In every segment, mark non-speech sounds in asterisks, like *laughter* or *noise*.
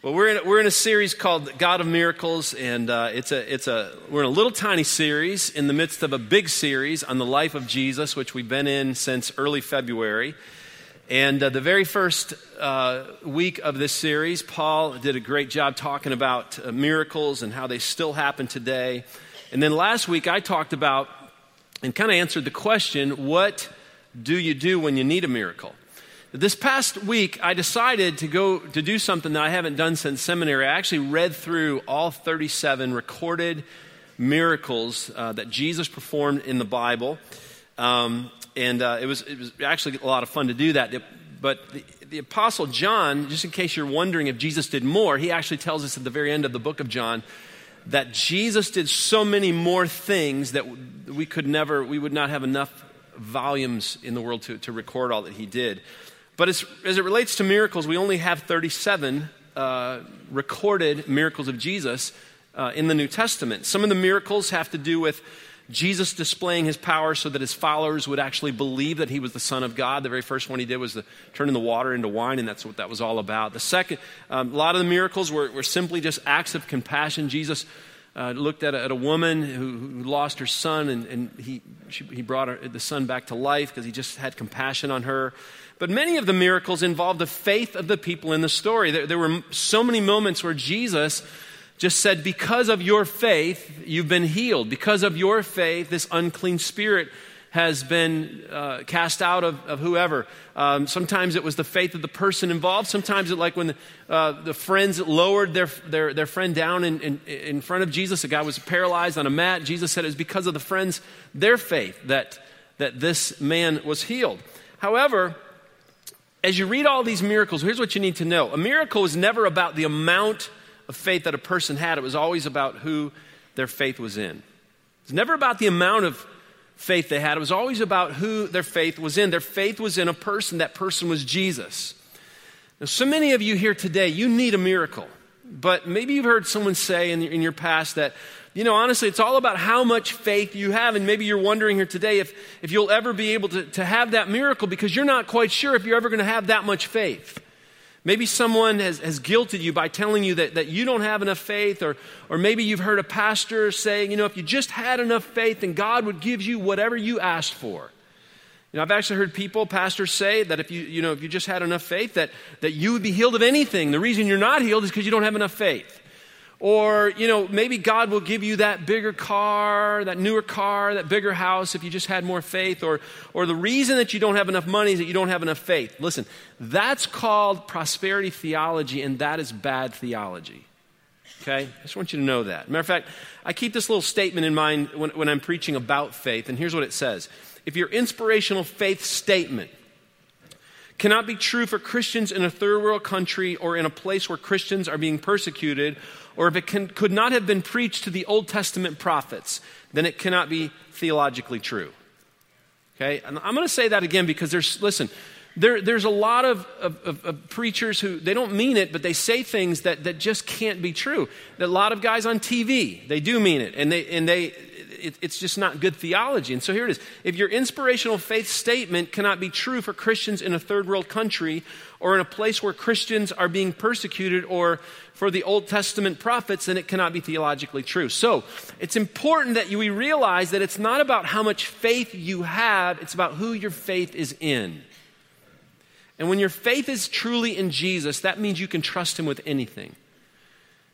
Well, we're in, we're in a series called God of Miracles, and uh, it's a, it's a, we're in a little tiny series in the midst of a big series on the life of Jesus, which we've been in since early February. And uh, the very first uh, week of this series, Paul did a great job talking about uh, miracles and how they still happen today. And then last week, I talked about and kind of answered the question what do you do when you need a miracle? This past week, I decided to go to do something that I haven't done since seminary. I actually read through all 37 recorded miracles uh, that Jesus performed in the Bible. Um, and uh, it, was, it was actually a lot of fun to do that. But the, the Apostle John, just in case you're wondering if Jesus did more, he actually tells us at the very end of the book of John that Jesus did so many more things that we could never, we would not have enough volumes in the world to, to record all that he did. But as, as it relates to miracles, we only have 37 uh, recorded miracles of Jesus uh, in the New Testament. Some of the miracles have to do with Jesus displaying his power so that his followers would actually believe that he was the Son of God. The very first one he did was the, turning the water into wine, and that's what that was all about. The second, um, a lot of the miracles were, were simply just acts of compassion. Jesus uh, looked at a, at a woman who, who, lost her son, and, and he, she, he brought her, the son back to life because he just had compassion on her. But many of the miracles involved the faith of the people in the story. There, there, were so many moments where Jesus just said, Because of your faith, you've been healed. Because of your faith, this unclean spirit has been uh, cast out of, of whoever. Um, sometimes it was the faith of the person involved. Sometimes it like when the, uh, the friends lowered their, their, their friend down in, in, in front of Jesus. A guy was paralyzed on a mat. Jesus said it was because of the friends, their faith, that, that this man was healed. However, as you read all these miracles, here's what you need to know. A miracle is never about the amount of faith that a person had, it was always about who their faith was in. It's never about the amount of faith they had, it was always about who their faith was in. Their faith was in a person, that person was Jesus. Now, so many of you here today, you need a miracle. But maybe you've heard someone say in, in your past that you know, honestly, it's all about how much faith you have. And maybe you're wondering here today if, if you'll ever be able to, to have that miracle because you're not quite sure if you're ever going to have that much faith. Maybe someone has, has guilted you by telling you that, that you don't have enough faith, or, or maybe you've heard a pastor saying, you know, if you just had enough faith, then God would give you whatever you asked for. You know, I've actually heard people, pastors say that if you, you know, if you just had enough faith, that, that you would be healed of anything. The reason you're not healed is because you don't have enough faith. Or, you know, maybe God will give you that bigger car, that newer car, that bigger house if you just had more faith. Or, or the reason that you don't have enough money is that you don't have enough faith. Listen, that's called prosperity theology, and that is bad theology. Okay? I just want you to know that. Matter of fact, I keep this little statement in mind when, when I'm preaching about faith, and here's what it says If your inspirational faith statement cannot be true for Christians in a third world country or in a place where Christians are being persecuted or if it can, could not have been preached to the Old Testament prophets, then it cannot be theologically true. Okay? And I'm going to say that again because there's, listen, there, there's a lot of, of, of, preachers who, they don't mean it, but they say things that, that just can't be true. A lot of guys on TV, they do mean it, and they, and they, it, it's just not good theology. And so here it is. If your inspirational faith statement cannot be true for Christians in a third world country or in a place where Christians are being persecuted or for the Old Testament prophets, then it cannot be theologically true. So it's important that we realize that it's not about how much faith you have, it's about who your faith is in. And when your faith is truly in Jesus, that means you can trust Him with anything.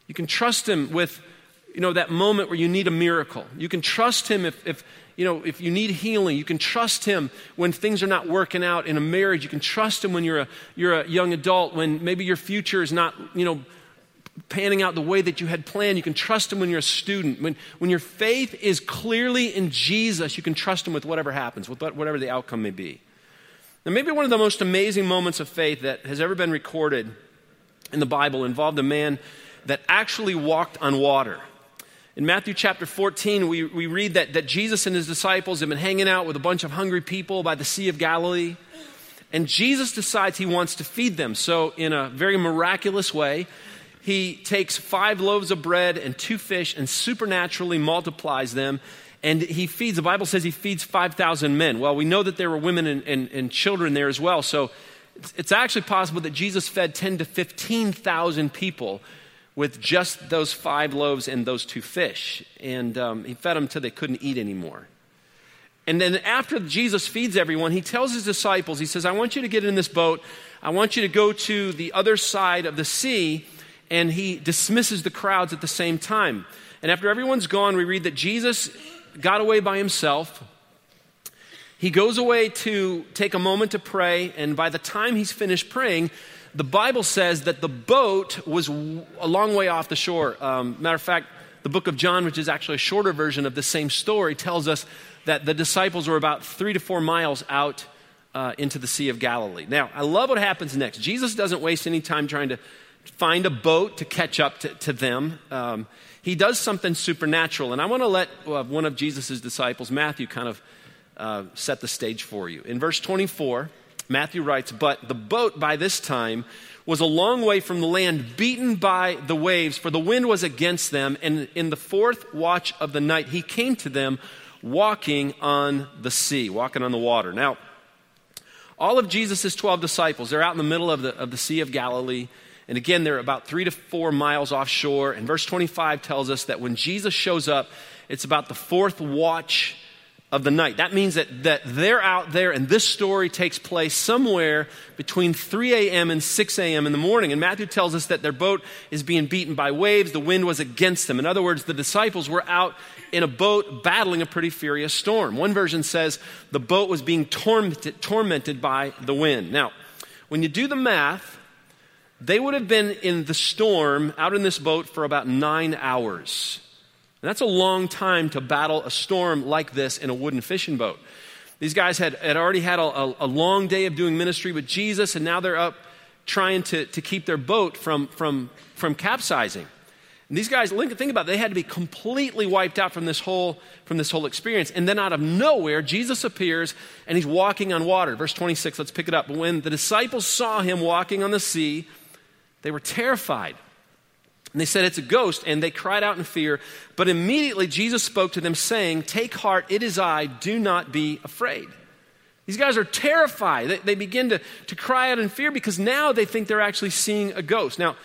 You can trust Him with you know, that moment where you need a miracle. You can trust Him if, if, you know, if you need healing. You can trust Him when things are not working out in a marriage. You can trust Him when you're a, you're a young adult, when maybe your future is not, you know, panning out the way that you had planned. You can trust Him when you're a student. When, when your faith is clearly in Jesus, you can trust Him with whatever happens, with whatever the outcome may be. Now, maybe one of the most amazing moments of faith that has ever been recorded in the Bible involved a man that actually walked on water. In Matthew chapter 14, we, we read that, that Jesus and his disciples have been hanging out with a bunch of hungry people by the Sea of Galilee. And Jesus decides he wants to feed them. So, in a very miraculous way, he takes five loaves of bread and two fish and supernaturally multiplies them. And he feeds, the Bible says he feeds 5,000 men. Well, we know that there were women and, and, and children there as well. So, it's actually possible that Jesus fed 10 to 15,000 people with just those five loaves and those two fish. And um, he fed them till they couldn't eat anymore. And then after Jesus feeds everyone, he tells his disciples, he says, I want you to get in this boat. I want you to go to the other side of the sea. And he dismisses the crowds at the same time. And after everyone's gone, we read that Jesus got away by himself. He goes away to take a moment to pray. And by the time he's finished praying, the Bible says that the boat was a long way off the shore. Um, matter of fact, the book of John, which is actually a shorter version of the same story, tells us that the disciples were about three to four miles out uh, into the Sea of Galilee. Now, I love what happens next. Jesus doesn't waste any time trying to find a boat to catch up to, to them. Um, he does something supernatural. And I want to let uh, one of Jesus' disciples, Matthew, kind of uh, set the stage for you. In verse 24, Matthew writes, But the boat by this time was a long way from the land, beaten by the waves, for the wind was against them. And in the fourth watch of the night, he came to them walking on the sea, walking on the water. Now, all of Jesus' 12 disciples, they're out in the middle of the, of the Sea of Galilee. And again, they're about three to four miles offshore. And verse 25 tells us that when Jesus shows up, it's about the fourth watch of the night. That means that, that they're out there, and this story takes place somewhere between 3 a.m. and 6 a.m. in the morning. And Matthew tells us that their boat is being beaten by waves. The wind was against them. In other words, the disciples were out in a boat battling a pretty furious storm. One version says the boat was being tormented, tormented by the wind. Now, when you do the math, they would have been in the storm out in this boat for about nine hours. And that's a long time to battle a storm like this in a wooden fishing boat. These guys had, had already had a, a, long day of doing ministry with Jesus, and now they're up trying to, to keep their boat from, from, from capsizing. And these guys, think about it, they had to be completely wiped out from this whole from this whole experience. And then out of nowhere, Jesus appears and he's walking on water. Verse 26, let's pick it up. When the disciples saw him walking on the sea, they were terrified. And they said, It's a ghost. And they cried out in fear. But immediately Jesus spoke to them, saying, Take heart, it is I. Do not be afraid. These guys are terrified. They, they begin to, to cry out in fear because now they think they're actually seeing a ghost. Now,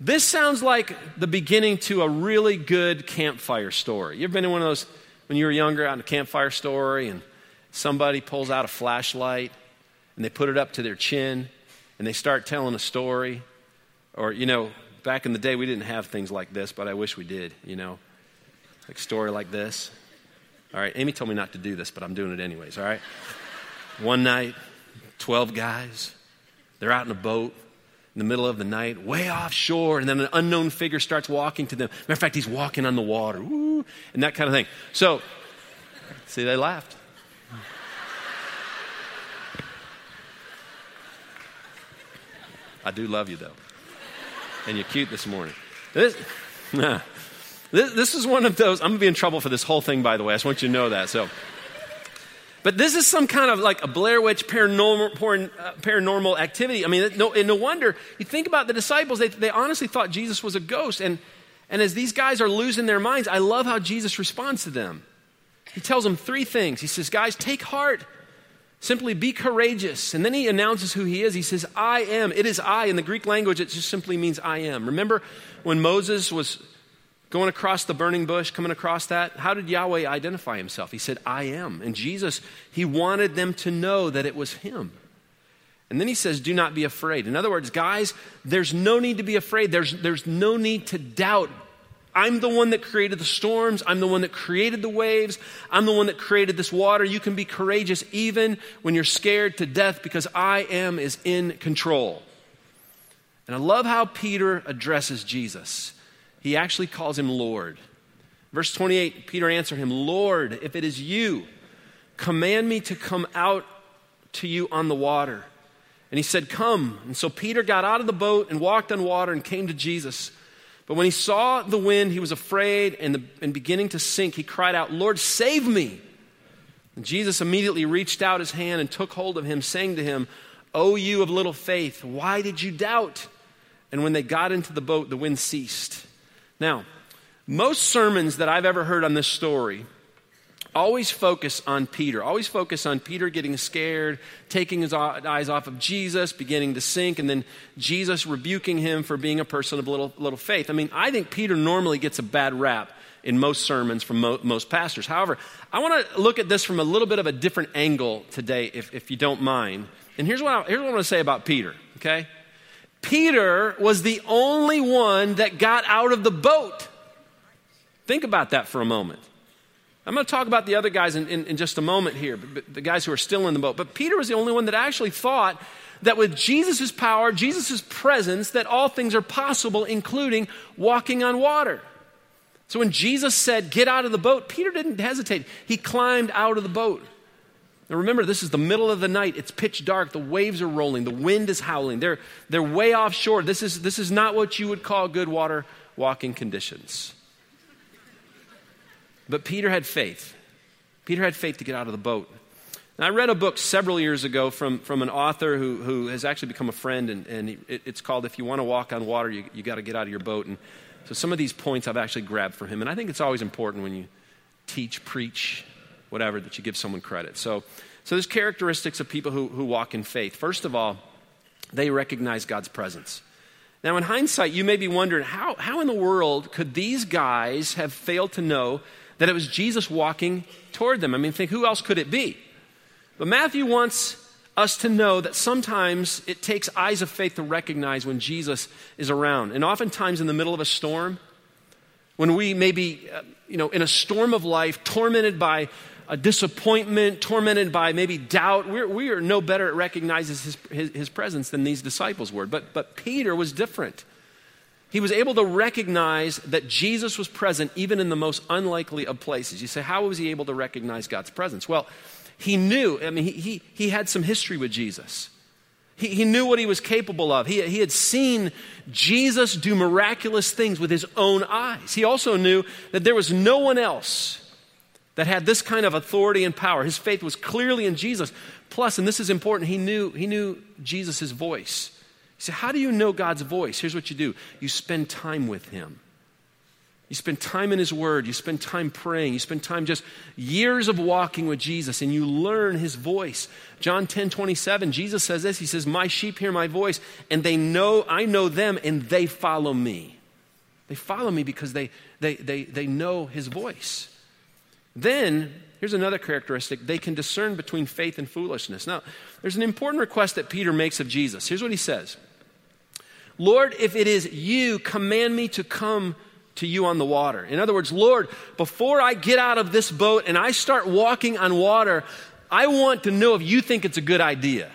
this sounds like the beginning to a really good campfire story. You ever been in one of those when you were younger out in a campfire story and somebody pulls out a flashlight and they put it up to their chin and they start telling a story? Or, you know, back in the day, we didn't have things like this, but I wish we did, you know, like story like this. All right, Amy told me not to do this, but I'm doing it anyways, all right? One night, 12 guys, they're out in a boat in the middle of the night, way offshore, and then an unknown figure starts walking to them. Matter of fact, he's walking on the water, and that kind of thing. So, see, they laughed. I do love you, though and you're cute this morning. This, nah, *laughs* this, this is one of those. I'm going to be in trouble for this whole thing, by the way. I just want you to know that. So, but this is some kind of like a Blair Witch paranormal, uh, paranormal activity. I mean, no, no wonder. You think about the disciples, they, they honestly thought Jesus was a ghost. And, and as these guys are losing their minds, I love how Jesus responds to them. He tells them three things. He says, Guys, take heart. Simply be courageous. And then he announces who he is. He says, I am. It is I. In the Greek language, it just simply means I am. Remember when Moses was going across the burning bush, coming across that? How did Yahweh identify himself? He said, I am. And Jesus, he wanted them to know that it was him. And then he says, Do not be afraid. In other words, guys, there's no need to be afraid. There's, there's no need to doubt I'm the one that created the storms. I'm the one that created the waves. I'm the one that created this water. You can be courageous even when you're scared to death because I am is in control. And I love how Peter addresses Jesus. He actually calls him Lord. Verse 28, Peter answered him, Lord, if it is you, command me to come out to you on the water. And he said, Come. And so Peter got out of the boat and walked on water and came to Jesus. But when he saw the wind, he was afraid and, the, and beginning to sink. He cried out, Lord, save me. And Jesus immediately reached out his hand and took hold of him, saying to him, O you of little faith, why did you doubt? And when they got into the boat, the wind ceased. Now, most sermons that I've ever heard on this story Always focus on Peter. Always focus on Peter getting scared, taking his eyes off of Jesus, beginning to sink, and then Jesus rebuking him for being a person of little, little faith. I mean, I think Peter normally gets a bad rap in most sermons from mo- most pastors. However, I want to look at this from a little bit of a different angle today, if, if you don't mind. And here's what, I, here's what I want to say about Peter, okay? Peter was the only one that got out of the boat. Think about that for a moment. I'm going to talk about the other guys in, in, in just a moment here, the guys who are still in the boat. But Peter was the only one that actually thought that with Jesus' power, Jesus' presence, that all things are possible, including walking on water. So when Jesus said, Get out of the boat, Peter didn't hesitate. He climbed out of the boat. Now remember, this is the middle of the night. It's pitch dark. The waves are rolling. The wind is howling. They're, they're way offshore. This is, this is not what you would call good water walking conditions. But Peter had faith. Peter had faith to get out of the boat. And I read a book several years ago from, from an author who, who has actually become a friend, and, and it, it's called If You Want to Walk on Water, You, you got to Get Out of Your Boat. And so some of these points I've actually grabbed from him. And I think it's always important when you teach, preach, whatever, that you give someone credit. So, so there's characteristics of people who, who walk in faith. First of all, they recognize God's presence. Now, in hindsight, you may be wondering how, how in the world could these guys have failed to know that it was Jesus walking toward them. I mean, think who else could it be? But Matthew wants us to know that sometimes it takes eyes of faith to recognize when Jesus is around. And oftentimes in the middle of a storm, when we may be, uh, you know, in a storm of life, tormented by a disappointment, tormented by maybe doubt, we're, we are no better at recognizing his, his, his presence than these disciples were. But, but Peter was different. He was able to recognize that Jesus was present even in the most unlikely of places. You say, how was he able to recognize God's presence? Well, he knew, I mean, he, he, he had some history with Jesus. He, he knew what he was capable of. He, he had seen Jesus do miraculous things with his own eyes. He also knew that there was no one else that had this kind of authority and power. His faith was clearly in Jesus. Plus, and this is important, he knew, he knew Jesus' voice. Say, How do you know God's voice? Here's what you do you spend time with Him. You spend time in His Word. You spend time praying. You spend time just years of walking with Jesus and you learn His voice. John 10 27, Jesus says this He says, My sheep hear my voice and they know, I know them and they follow me. They follow me because they, they, they, they know His voice. Then, here's another characteristic they can discern between faith and foolishness. Now, there's an important request that Peter makes of Jesus. Here's what he says Lord, if it is you, command me to come to you on the water. In other words, Lord, before I get out of this boat and I start walking on water, I want to know if you think it's a good idea.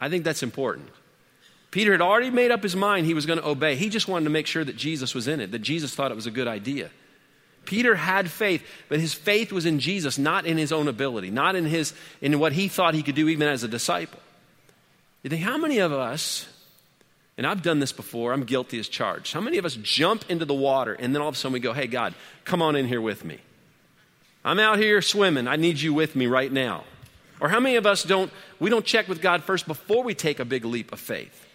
I think that's important. Peter had already made up his mind he was going to obey. He just wanted to make sure that Jesus was in it, that Jesus thought it was a good idea. Peter had faith, but his faith was in Jesus, not in his own ability, not in, his, in what he thought he could do even as a disciple. You think, how many of us and I've done this before, I'm guilty as charged. How many of us jump into the water and then all of a sudden we go, hey, God, come on in here with me? I'm out here swimming. I need you with me right now. Or how many of us don't, we don't check with God first before we take a big leap of faith?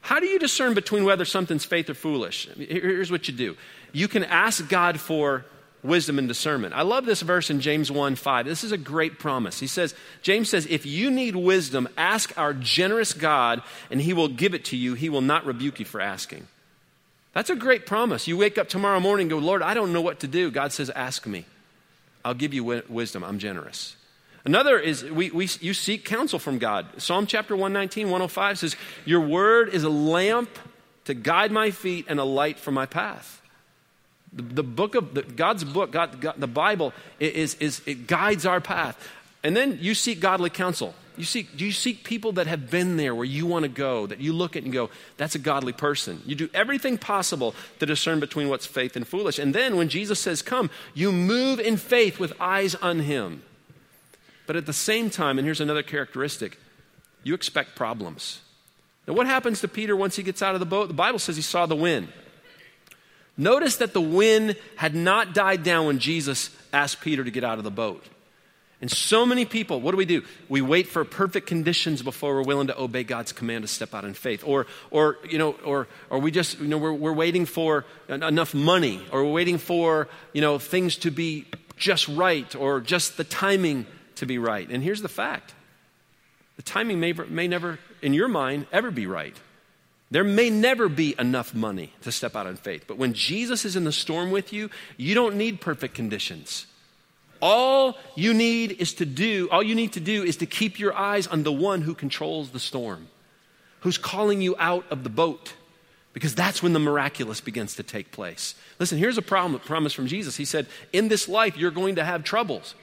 How do you discern between whether something's faith or foolish? Here's what you do you can ask God for wisdom and discernment. I love this verse in James 1 5. This is a great promise. He says, James says, if you need wisdom, ask our generous God, and he will give it to you. He will not rebuke you for asking. That's a great promise. You wake up tomorrow morning go, Lord, I don't know what to do. God says, Ask me. I'll give you wisdom. I'm generous. Another is we, we, you seek counsel from God. Psalm chapter 119, 105 says, Your word is a lamp to guide my feet and a light for my path. The, the book of the, God's book, God, God, the Bible, is, is, it guides our path. And then you seek godly counsel. You seek, do you seek people that have been there where you want to go, that you look at and go, that's a godly person? You do everything possible to discern between what's faith and foolish. And then when Jesus says, come, you move in faith with eyes on him. But at the same time, and here's another characteristic, you expect problems. Now, what happens to Peter once he gets out of the boat? The Bible says he saw the wind. Notice that the wind had not died down when Jesus asked Peter to get out of the boat. And so many people, what do we do? We wait for perfect conditions before we're willing to obey God's command to step out in faith. Or, or you know, or, or we just, you know, we're, we're waiting for enough money, or we're waiting for, you know, things to be just right or just the timing to be right. And here's the fact the timing may, may never, in your mind, ever be right. There may never be enough money to step out in faith. But when Jesus is in the storm with you, you don't need perfect conditions. All you need is to do, all you need to do is to keep your eyes on the one who controls the storm, who's calling you out of the boat, because that's when the miraculous begins to take place. Listen, here's a problem, promise from Jesus. He said, In this life, you're going to have troubles.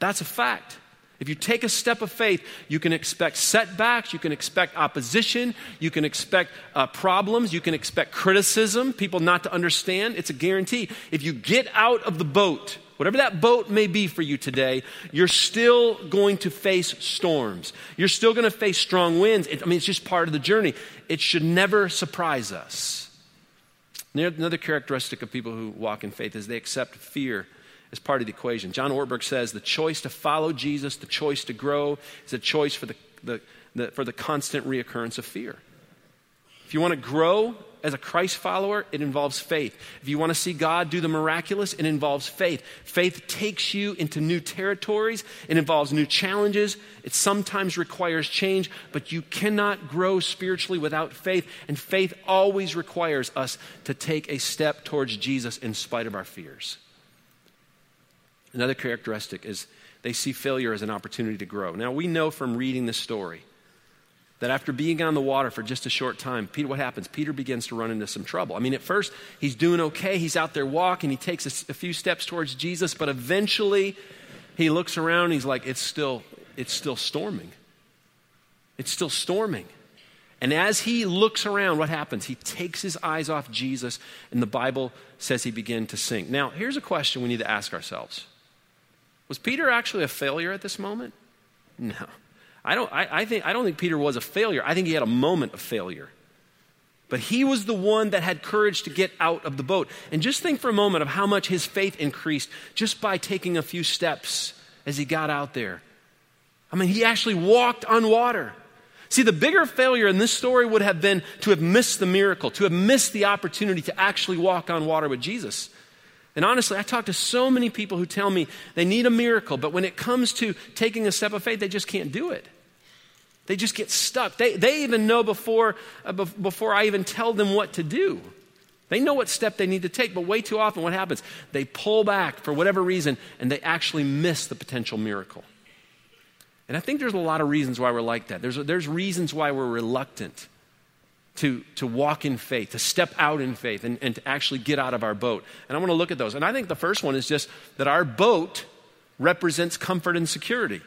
That's a fact. If you take a step of faith, you can expect setbacks, you can expect opposition, you can expect uh, problems, you can expect criticism, people not to understand. It's a guarantee. If you get out of the boat, whatever that boat may be for you today, you're still going to face storms. You're still going to face strong winds. It, I mean, it's just part of the journey. It should never surprise us. Another characteristic of people who walk in faith is they accept fear as part of the equation. John Ortberg says the choice to follow Jesus, the choice to grow, is a choice for the, the, the, for the constant reoccurrence of fear. If you want to grow as a Christ follower, it involves faith. If you want to see God do the miraculous, it involves faith. Faith takes you into new territories, it involves new challenges. It sometimes requires change, but you cannot grow spiritually without faith. And faith always requires us to take a step towards Jesus in spite of our fears. Another characteristic is they see failure as an opportunity to grow. Now, we know from reading this story that after being on the water for just a short time, Peter, what happens? Peter begins to run into some trouble. I mean, at first, he's doing okay. He's out there walking. He takes a, a few steps towards Jesus, but eventually, he looks around he's like, it's still, it's still storming. It's still storming. And as he looks around, what happens? He takes his eyes off Jesus, and the Bible says he began to sink. Now, here's a question we need to ask ourselves was Peter actually a failure at this moment? No. I don't, I, I, think, I don't think Peter was a failure. I think he had a moment of failure. But he was the one that had courage to get out of the boat. And just think for a moment of how much his faith increased just by taking a few steps as he got out there. I mean, he actually walked on water. See, the bigger failure in this story would have been to have missed the miracle, to have missed the opportunity to actually walk on water with Jesus. And honestly, I talk to so many people who tell me they need a miracle, but when it comes to taking a step of faith, they just can't do it. They just get stuck. They, they even know before, uh, before I even tell them what to do. They know what step they need to take, but way too often what happens? They pull back for whatever reason and they actually miss the potential miracle. And I think there's a lot of reasons why we're like that. There's, there's reasons why we're reluctant to, to walk in faith, to step out in faith, and, and to actually get out of our boat. And I want to look at those. And I think the first one is just that our boat represents comfort and security.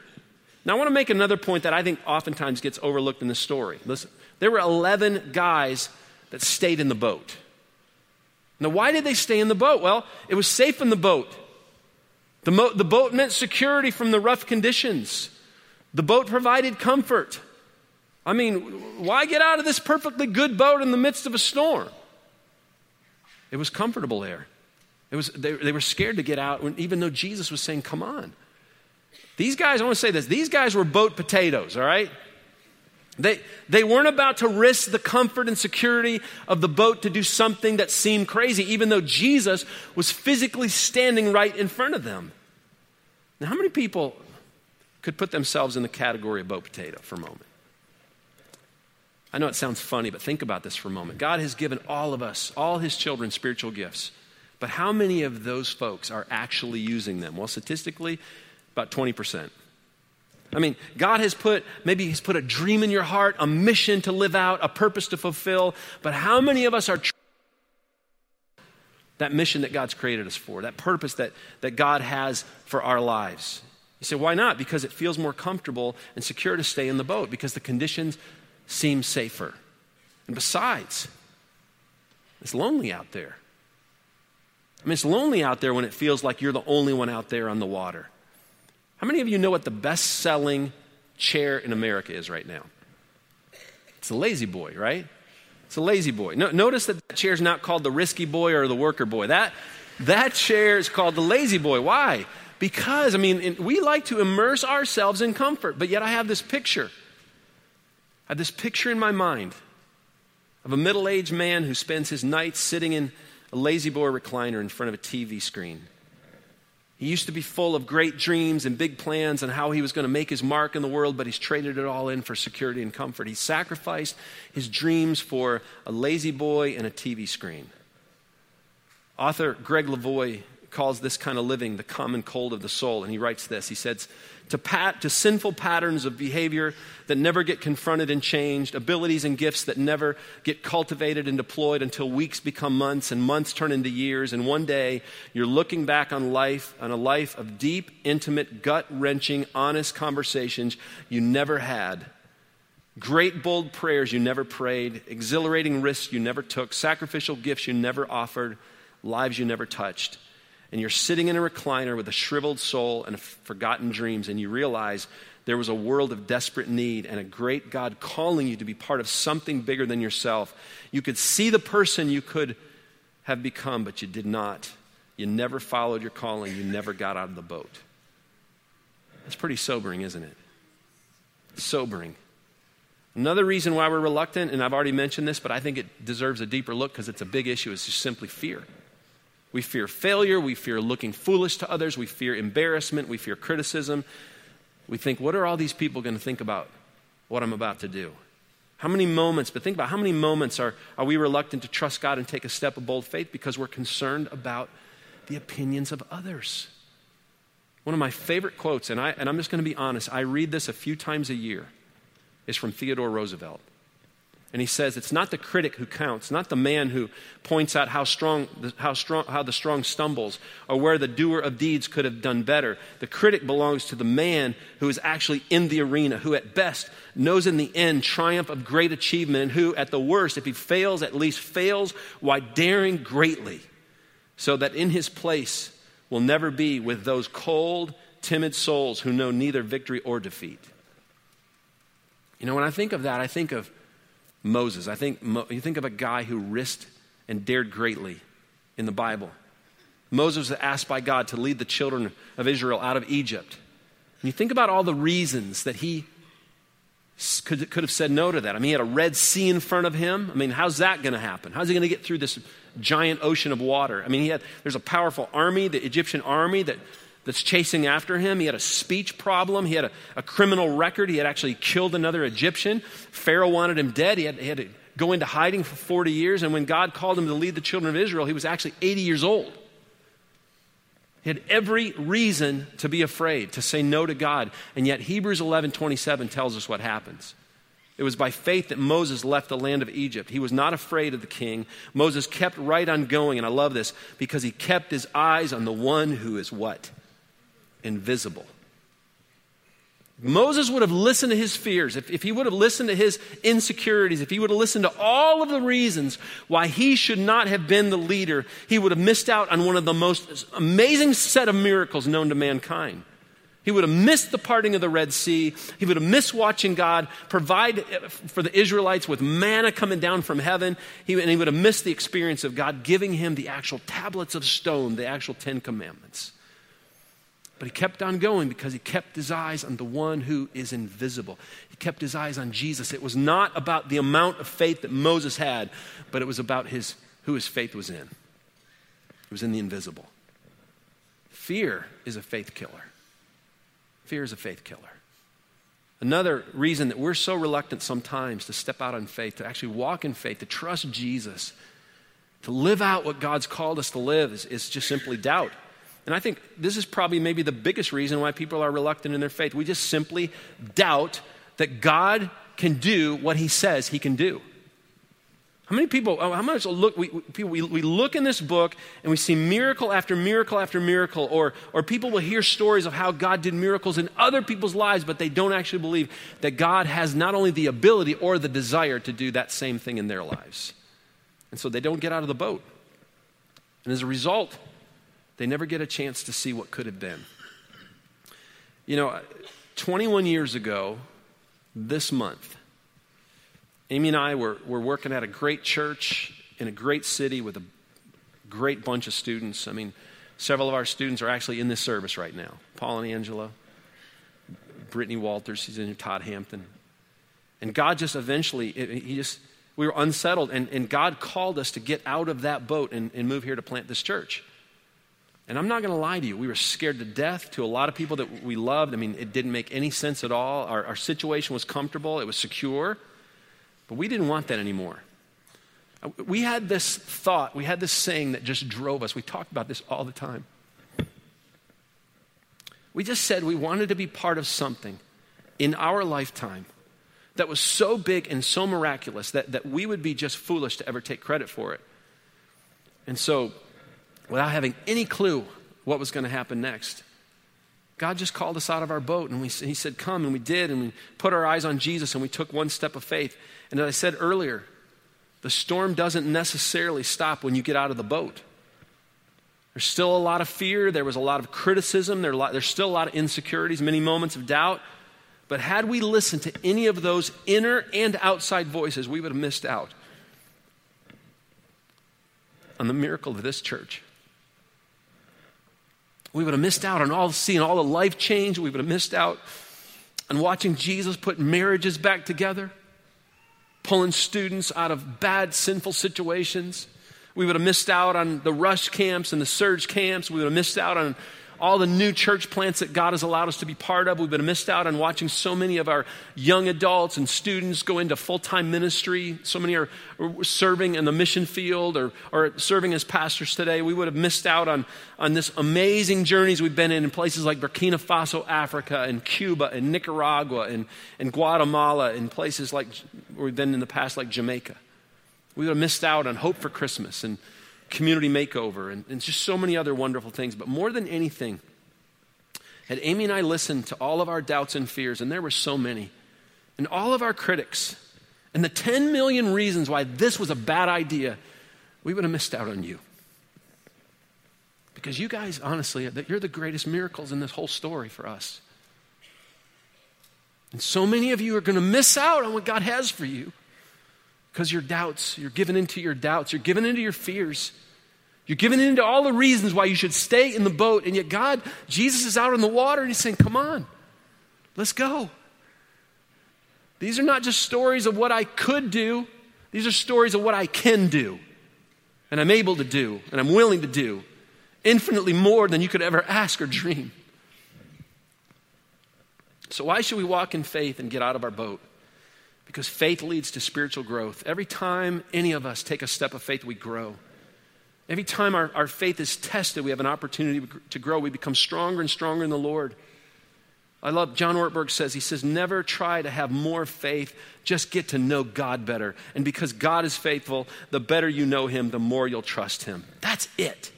Now, I want to make another point that I think oftentimes gets overlooked in the story. Listen, there were 11 guys that stayed in the boat. Now, why did they stay in the boat? Well, it was safe in the boat. The, mo- the boat meant security from the rough conditions, the boat provided comfort. I mean, why get out of this perfectly good boat in the midst of a storm? It was comfortable there. It was, they, they were scared to get out, when, even though Jesus was saying, Come on. These guys, I want to say this, these guys were boat potatoes, all right? They, they weren't about to risk the comfort and security of the boat to do something that seemed crazy, even though Jesus was physically standing right in front of them. Now, how many people could put themselves in the category of boat potato for a moment? I know it sounds funny, but think about this for a moment. God has given all of us, all his children, spiritual gifts. But how many of those folks are actually using them? Well, statistically, about 20%. I mean, God has put, maybe He's put a dream in your heart, a mission to live out, a purpose to fulfill, but how many of us are tr- that mission that God's created us for, that purpose that, that God has for our lives? You say, why not? Because it feels more comfortable and secure to stay in the boat, because the conditions seems safer. And besides, it's lonely out there. I mean, it's lonely out there when it feels like you're the only one out there on the water. How many of you know what the best selling chair in America is right now? It's a La-Z-Boy, right? It's a La-Z-Boy. No, notice that that chair is not called the risky boy or the worker boy. That, that chair is called the La-Z-Boy. Why? Because, I mean, we like to immerse ourselves in comfort, but yet I have this picture I have this picture in my mind of a middle aged man who spends his nights sitting in a La-Z-Boy recliner in front of a TV screen. He used to be full of great dreams and big plans and how he was going to make his mark in the world, but he's traded it all in for security and comfort. He sacrificed his dreams for a La-Z-Boy and a TV screen. Author Greg Levoy calls this kind of living the common cold of the soul, and he writes this. He says, to, pat, to sinful patterns of behavior that never get confronted and changed, abilities and gifts that never get cultivated and deployed until weeks become months and months turn into years. And one day you're looking back on life, on a life of deep, intimate, gut wrenching, honest conversations you never had. Great, bold prayers you never prayed, exhilarating risks you never took, sacrificial gifts you never offered, lives you never touched and you're sitting in a recliner with a shriveled soul and forgotten dreams, and you realize there was a world of desperate need and a great God calling you to be part of something bigger than yourself. You could see the person you could have become, but you did not. You never followed your calling, you never got out of the boat. It's pretty sobering, isn't it? Sobering. Another reason why we're reluctant, and I've already mentioned this, but I think it deserves a deeper look because it's a big issue, is just simply fear. We fear failure. We fear looking foolish to others. We fear embarrassment. We fear criticism. We think, what are all these people going to think about what I'm about to do? How many moments, but think about how many moments are, are we reluctant to trust God and take a step of bold faith because we're concerned about the opinions of others? One of my favorite quotes, and, I, and I'm just going to be honest, I read this a few times a year, is from Theodore Roosevelt. And he says it's not the critic who counts, not the man who points out how strong, how strong, how the strong stumbles, or where the doer of deeds could have done better. The critic belongs to the man who is actually in the arena, who at best knows in the end triumph of great achievement, and who at the worst, if he fails, at least fails while daring greatly, so that in his place will never be with those cold, timid souls who know neither victory or defeat. You know, when I think of that, I think of Moses. I think you think of a guy who risked and dared greatly in the Bible. Moses was asked by God to lead the children of Israel out of Egypt. And you think about all the reasons that he could, could have said no to that. I mean, he had a Red Sea in front of him. I mean, how's that going to happen? How's he going to get through this giant ocean of water? I mean, he had, there's a powerful army, the Egyptian army, that that's chasing after him. He had a speech problem. He had a, a, criminal record. He had actually killed another Egyptian. Pharaoh wanted him dead. He had, he had to go into hiding for 40 years. And when God called him to lead the children of Israel, he was actually 80 years old. He had every reason to be afraid, to say no to God. And yet Hebrews 11 27 tells us what happens. It was by faith that Moses left the land of Egypt. He was not afraid of the king. Moses kept right on going, and I love this because he kept his eyes on the one who is what? Invisible. Moses would have listened to his fears, if, if he would have listened to his insecurities, if he would have listened to all of the reasons why he should not have been the leader, he would have missed out on one of the most amazing set of miracles known to mankind. He would have missed the parting of the Red Sea. He would have missed watching God provide for the Israelites with manna coming down from heaven. He, and he would have missed the experience of God giving him the actual tablets of stone, the actual Ten Commandments. But he kept on going because he kept his eyes on the one who is invisible. He kept his eyes on Jesus. It was not about the amount of faith that Moses had, but it was about his, who his faith was in. It was in the invisible. Fear is a faith killer. Fear is a faith killer. Another reason that we're so reluctant sometimes to step out on faith, to actually walk in faith, to trust Jesus, to live out what God's called us to live, is, is just simply doubt. And I think this is probably maybe the biggest reason why people are reluctant in their faith. We just simply doubt that God can do what he says he can do. How many people, oh, how much look, we, we, we look in this book and we see miracle after miracle after miracle, or, or people will hear stories of how God did miracles in other people's lives, but they don't actually believe that God has not only the ability or the desire to do that same thing in their lives. And so they don't get out of the boat. And as a result, they never get a chance to see what could have been. You know, 21 years ago, this month, Amy and I were, were working at a great church in a great city with a great bunch of students. I mean, several of our students are actually in this service right now. Paul and Angela, Brittany Walters, she's in Todd Hampton. And God just eventually, he just, we were unsettled, and, and God called us to get out of that boat and, and move here to plant this church. And I'm not going to lie to you, we were scared to death to a lot of people that we loved. I mean, it didn't make any sense at all. Our, our situation was comfortable, it was secure, but we didn't want that anymore. We had this thought, we had this saying that just drove us. We talked about this all the time. We just said we wanted to be part of something in our lifetime that was so big and so miraculous that, that we would be just foolish to ever take credit for it. And so, without having any clue what was going to happen next, God just called us out of our boat and we, He said, Come, and we did, and we put our eyes on Jesus and we took one step of faith. And as I said earlier, the storm doesn't necessarily stop when you get out of the boat. There's still a lot of fear. There was a lot of criticism. There there's still a lot of insecurities, many moments of doubt. But had we listened to any of those inner and outside voices, we would have missed out on the miracle of this church. We would have missed out on all seeing all the life change. We would have missed out on watching Jesus put marriages back together, pulling students out of bad, sinful situations. We would have missed out on the rush camps and the surge camps. We would have missed out on all the new church plants that God has allowed us to be part of. We've been missed out on watching so many of our young adults and students go into full time ministry. So many are serving in the mission field or, or serving as pastors today. We would have missed out on, on this amazing journeys we've been in in places like Burkina Faso, Africa, and Cuba, and Nicaragua, and, and Guatemala, and places like we've been in the past, like Jamaica. We would have missed out on Hope for Christmas and community makeover and, and just so many other wonderful things. But more than anything, had Amy and I listened to all of our doubts and fears, and there were so many, and all of our critics, and the 10 million reasons why this was a bad idea, we would have missed out on you. Because you guys, honestly, you're the greatest miracles in this whole story for us. And so many of you are going to miss out on what God has for you because your doubts, you're giving into your doubts, you're giving into your fears. You're giving into all the reasons why you should stay in the boat, and yet God, Jesus is out in the water and He's saying, Come on, let's go. These are not just stories of what I could do, these are stories of what I can do, and I'm able to do, and I'm willing to do, infinitely more than you could ever ask or dream. So, why should we walk in faith and get out of our boat? Because faith leads to spiritual growth. Every time any of us take a step of faith, we grow. Every time our, our faith is tested, we have an opportunity to grow. We become stronger and stronger in the Lord. I love, John Ortberg says, he says, never try to have more faith, just get to know God better. And because God is faithful, the better you know Him, the more you'll trust Him. That's it.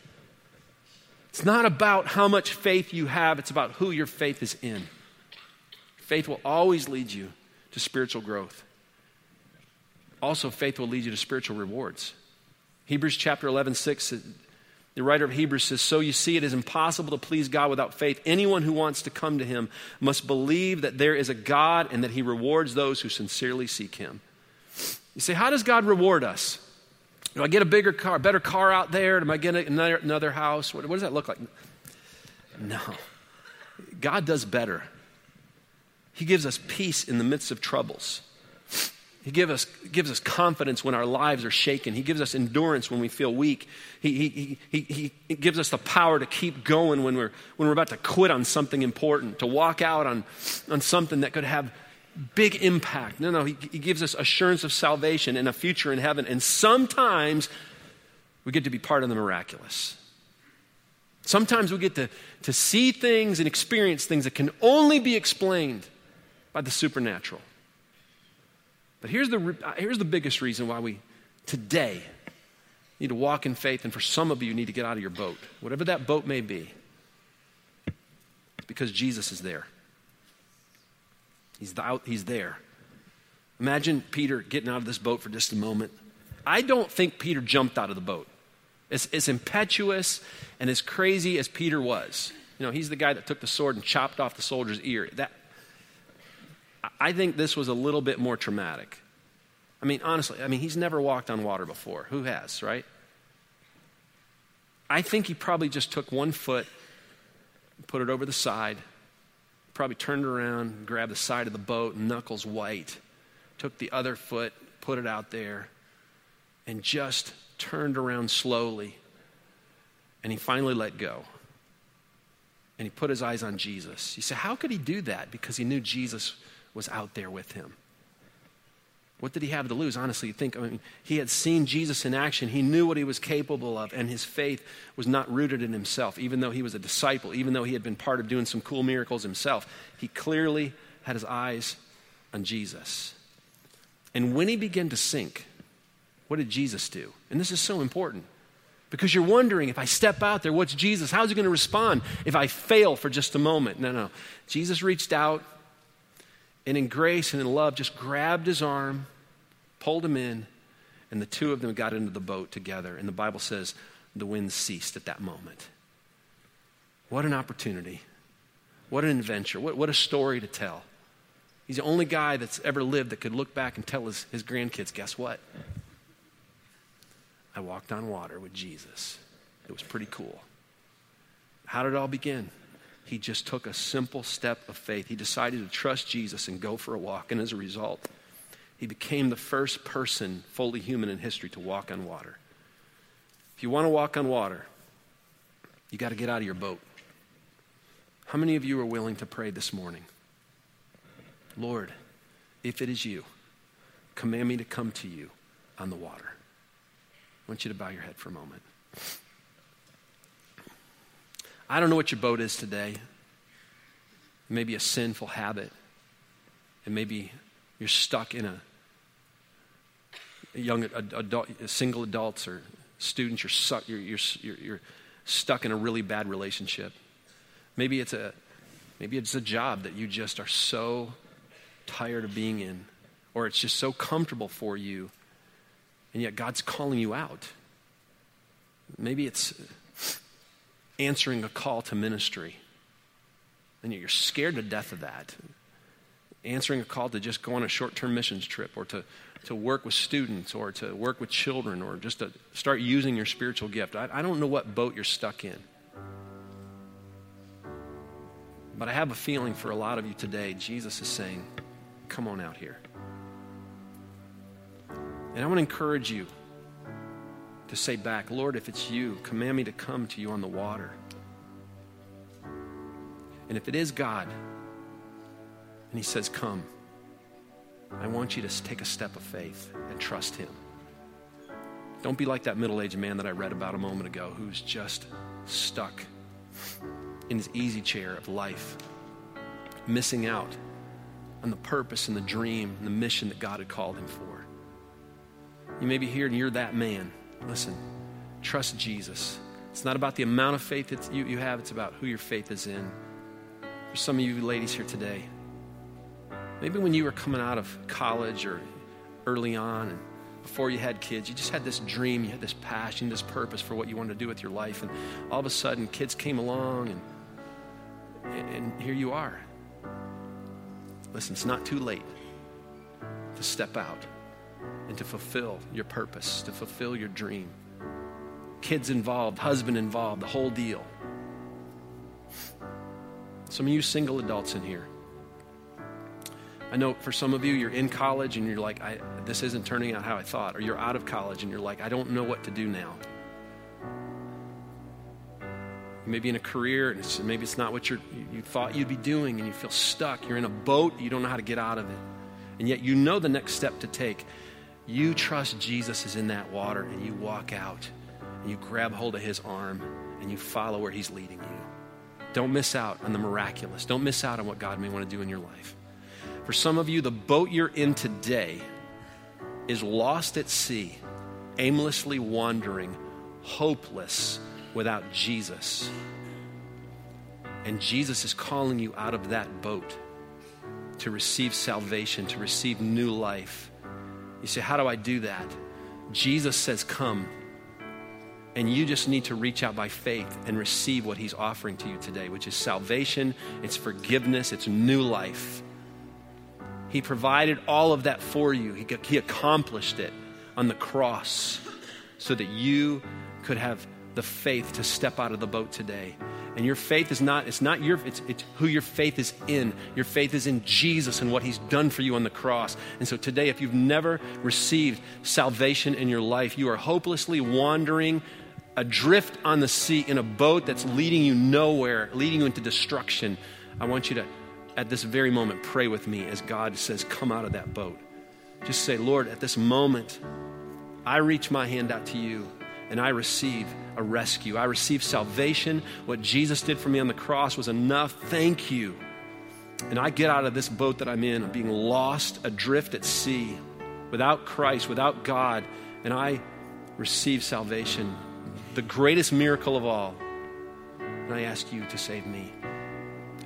It's not about how much faith you have, it's about who your faith is in. Faith will always lead you to spiritual growth. Also, faith will lead you to spiritual rewards. Hebrews chapter 11, 6, the writer of Hebrews says, So you see, it is impossible to please God without faith. Anyone who wants to come to him must believe that there is a God and that he rewards those who sincerely seek him. You say, How does God reward us? Do I get a bigger car, better car out there? Do I get another, another house? What, what does that look like? No. God does better. He gives us peace in the midst of troubles. He give us, gives us confidence when our lives are shaken. He gives us endurance when we feel weak. He, he, he, he, gives us the power to keep going when we're, when we're about to quit on something important, to walk out on, on something that could have big impact. No, no, he, he gives us assurance of salvation and a future in heaven. And sometimes we get to be part of the miraculous. Sometimes we get to, to see things and experience things that can only be explained by the supernatural. But here's the, here's the biggest reason why we today need to walk in faith, and for some of you, you need to get out of your boat, whatever that boat may be. Because Jesus is there. He's, out, he's there. Imagine Peter getting out of this boat for just a moment. I don't think Peter jumped out of the boat. As, as impetuous and as crazy as Peter was, you know, he's the guy that took the sword and chopped off the soldier's ear. That, I think this was a little bit more traumatic. I mean, honestly, I mean, he's never walked on water before. Who has, right? I think he probably just took one foot, put it over the side, probably turned around, grabbed the side of the boat, knuckles white, took the other foot, put it out there, and just turned around slowly. And he finally let go. and he put his eyes on Jesus. You say, how could he do that? Because he knew Jesus was out there with him. What did he have to lose? Honestly, you think, I mean, he had seen Jesus in action. He knew what he was capable of, and his faith was not rooted in himself, even though he was a disciple, even though he had been part of doing some cool miracles himself. He clearly had his eyes on Jesus. And when he began to sink, what did Jesus do? And this is so important because you're wondering if I step out there, what's Jesus? How's he going to respond if I fail for just a moment? No, no. Jesus reached out and in grace and in love just grabbed his arm, pulled him in, and the two of them got into the boat together. And the Bible says the wind ceased at that moment. What an opportunity. What an adventure. What, what a story to tell. He's the only guy that's ever lived that could look back and tell his, his grandkids, guess what? I walked on water with Jesus. It was pretty cool. How did it all begin? He just took a simple step of faith. He decided to trust Jesus and go for a walk. And as a result, he became the first person, fully human in history, to walk on water. If you want to walk on water, you got to get out of your boat. How many of you are willing to pray this morning? Lord, if it is you, command me to come to you on the water. I want you to bow your head for a moment. I don't know what your boat is today. Maybe a sinful habit. And maybe you're stuck in a, a young adult, single adults or students, you're, stuck, you're, you're, you're stuck in a really bad relationship. Maybe it's a maybe it's a job that you just are so tired of being in, or it's just so comfortable for you and yet God's calling you out. Maybe it's answering a call to ministry, and you're scared to death of that. Answering a call to just go on a short term missions trip or to, to work with students or to work with children or just to start using your spiritual gift. I, I don't know what boat you're stuck in. But I have a feeling for a lot of you today, Jesus is saying, Come on out here. And I want to encourage you to say back, Lord, if it's you, command me to come to you on the water. And if it is God, and He says, Come, I want you to take a step of faith and trust Him. Don't be like that middle aged man that I read about a moment ago who's just stuck in his easy chair of life, missing out on the purpose and the dream and the mission that God had called him for. You may be here and you're that man. Listen, trust Jesus. It's not about the amount of faith that you, you have, it's about who your faith is in. For some of you ladies here today, maybe when you were coming out of college or early on and before you had kids, you just had this dream, you had this passion, this purpose for what you wanted to do with your life. And all of a sudden, kids came along, and, and here you are. Listen, it's not too late to step out and to fulfill your purpose, to fulfill your dream. Kids involved, husband involved, the whole deal. Some of you single adults in here. I know for some of you, you're in college and you're like, this isn't turning out how I thought. Or you're out of college and you're like, I don't know what to do now. Maybe in a career and it's, maybe it's not what you you thought you'd be doing and you feel stuck. You're in a boat, you don't know how to get out of it. And yet you know the next step to take. You trust Jesus is in that water and you walk out and you grab hold of his arm and you follow where he's leading you. Don't miss out on the miraculous. Don't miss out on what God may want to do in your life. For some of you, the boat you're in today is lost at sea, aimlessly wandering, hopeless without Jesus. And Jesus is calling you out of that boat to receive salvation, to receive new life you say, How do I do that? Jesus says, Come. And you just need to reach out by faith and receive what he's offering to you today, which is salvation, it's forgiveness, it's new life. He provided all of that for you, he, he accomplished it on the cross so that you could have the faith to step out of the boat today and your faith is not, it's not your, it's, it's who your faith is in. Your faith is in Jesus and what he's done for you on the cross. And so today, if you've never received salvation in your life, you are hopelessly wandering adrift on the sea in a boat that's leading you nowhere, leading you into destruction, I want you to, at this very moment, pray with me as God says, Come out of that boat. Just say, Lord, at this moment, I reach my hand out to you and I receive a rescue. I receive salvation. What Jesus did for me on the cross was enough. Thank you. And I get out of this boat that I'm in, I'm being lost adrift at sea, without Christ, without God, and I receive salvation, the greatest miracle of all. And I ask you to save me.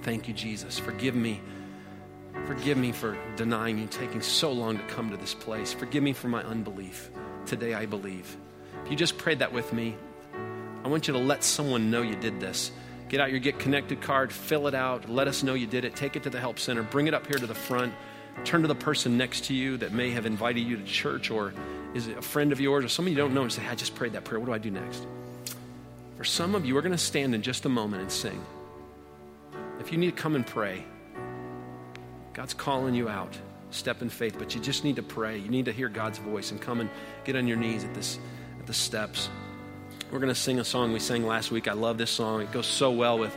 Thank you, Jesus. Forgive me. Forgive me for denying you, taking so long to come to this place. Forgive me for my unbelief. Today I believe. If you just prayed that with me, I want you to let someone know you did this. Get out your Get Connected card, fill it out, let us know you did it, take it to the Help Center, bring it up here to the front, turn to the person next to you that may have invited you to church or is a friend of yours or someone you don't know and say, I just prayed that prayer. What do I do next? For some of you, we're going to stand in just a moment and sing. If you need to come and pray, God's calling you out. Step in faith, but you just need to pray. You need to hear God's voice and come and get on your knees at this the steps. We're going to sing a song we sang last week. I love this song. It goes so well with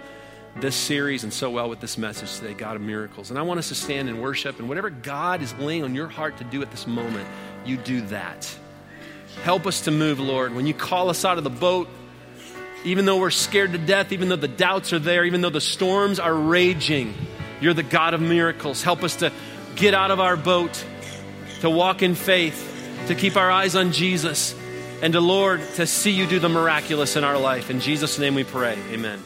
this series and so well with this message today, God of miracles. And I want us to stand and worship, and whatever God is laying on your heart to do at this moment, you do that. Help us to move, Lord. When you call us out of the boat, even though we're scared to death, even though the doubts are there, even though the storms are raging, you're the God of miracles. Help us to get out of our boat, to walk in faith, to keep our eyes on Jesus, and to, Lord, to see you do the miraculous in our life. In Jesus' name we pray. Amen.